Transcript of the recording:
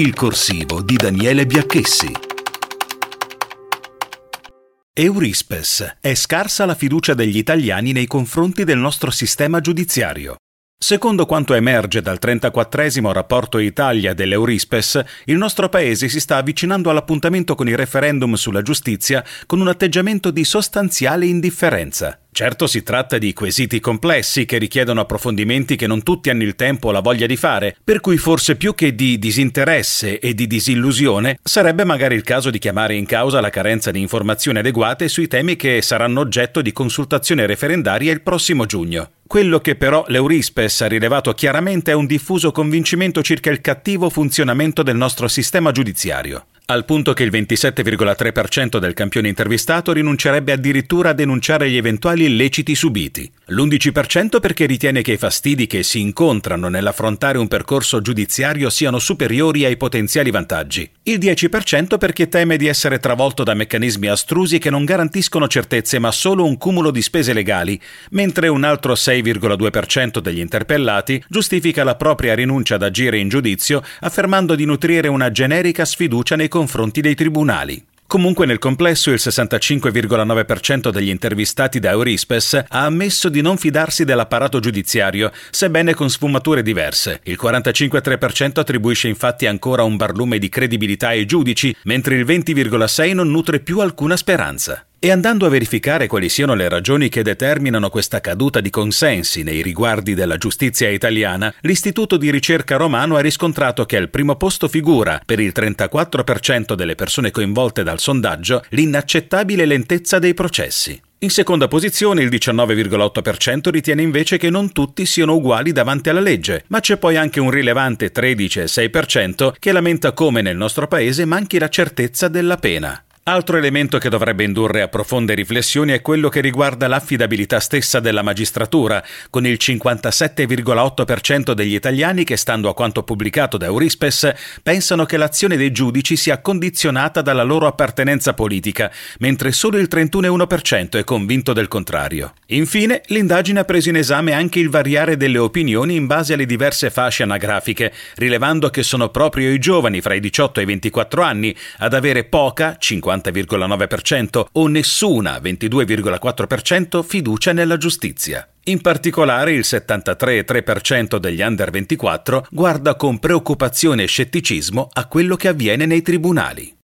Il corsivo di Daniele Biacchessi. Eurispes. È scarsa la fiducia degli italiani nei confronti del nostro sistema giudiziario. Secondo quanto emerge dal 34 rapporto Italia dell'Eurispes, il nostro paese si sta avvicinando all'appuntamento con il referendum sulla giustizia con un atteggiamento di sostanziale indifferenza. Certo si tratta di quesiti complessi che richiedono approfondimenti che non tutti hanno il tempo o la voglia di fare, per cui forse più che di disinteresse e di disillusione sarebbe magari il caso di chiamare in causa la carenza di informazioni adeguate sui temi che saranno oggetto di consultazione referendaria il prossimo giugno. Quello che però l'Eurispes ha rilevato chiaramente è un diffuso convincimento circa il cattivo funzionamento del nostro sistema giudiziario al punto che il 27,3% del campione intervistato rinuncerebbe addirittura a denunciare gli eventuali illeciti subiti, l'11% perché ritiene che i fastidi che si incontrano nell'affrontare un percorso giudiziario siano superiori ai potenziali vantaggi, il 10% perché teme di essere travolto da meccanismi astrusi che non garantiscono certezze ma solo un cumulo di spese legali, mentre un altro 6,2% degli interpellati giustifica la propria rinuncia ad agire in giudizio affermando di nutrire una generica sfiducia nei confronti confronti dei tribunali. Comunque nel complesso il 65,9% degli intervistati da Eurispes ha ammesso di non fidarsi dell'apparato giudiziario, sebbene con sfumature diverse. Il 45,3% attribuisce infatti ancora un barlume di credibilità ai giudici, mentre il 20,6% non nutre più alcuna speranza. E andando a verificare quali siano le ragioni che determinano questa caduta di consensi nei riguardi della giustizia italiana, l'Istituto di ricerca romano ha riscontrato che al primo posto figura, per il 34% delle persone coinvolte dal sondaggio, l'inaccettabile lentezza dei processi. In seconda posizione il 19,8% ritiene invece che non tutti siano uguali davanti alla legge, ma c'è poi anche un rilevante 13,6% che lamenta come nel nostro paese manchi la certezza della pena. Altro elemento che dovrebbe indurre a profonde riflessioni è quello che riguarda l'affidabilità stessa della magistratura, con il 57,8% degli italiani che, stando a quanto pubblicato da Eurispes, pensano che l'azione dei giudici sia condizionata dalla loro appartenenza politica, mentre solo il 31,1% è convinto del contrario. Infine, l'indagine ha preso in esame anche il variare delle opinioni in base alle diverse fasce anagrafiche, rilevando che sono proprio i giovani fra i 18 e i 24 anni ad avere poca, 50 50,9% o nessuna 22,4% fiducia nella giustizia. In particolare il 73,3% degli under 24 guarda con preoccupazione e scetticismo a quello che avviene nei tribunali.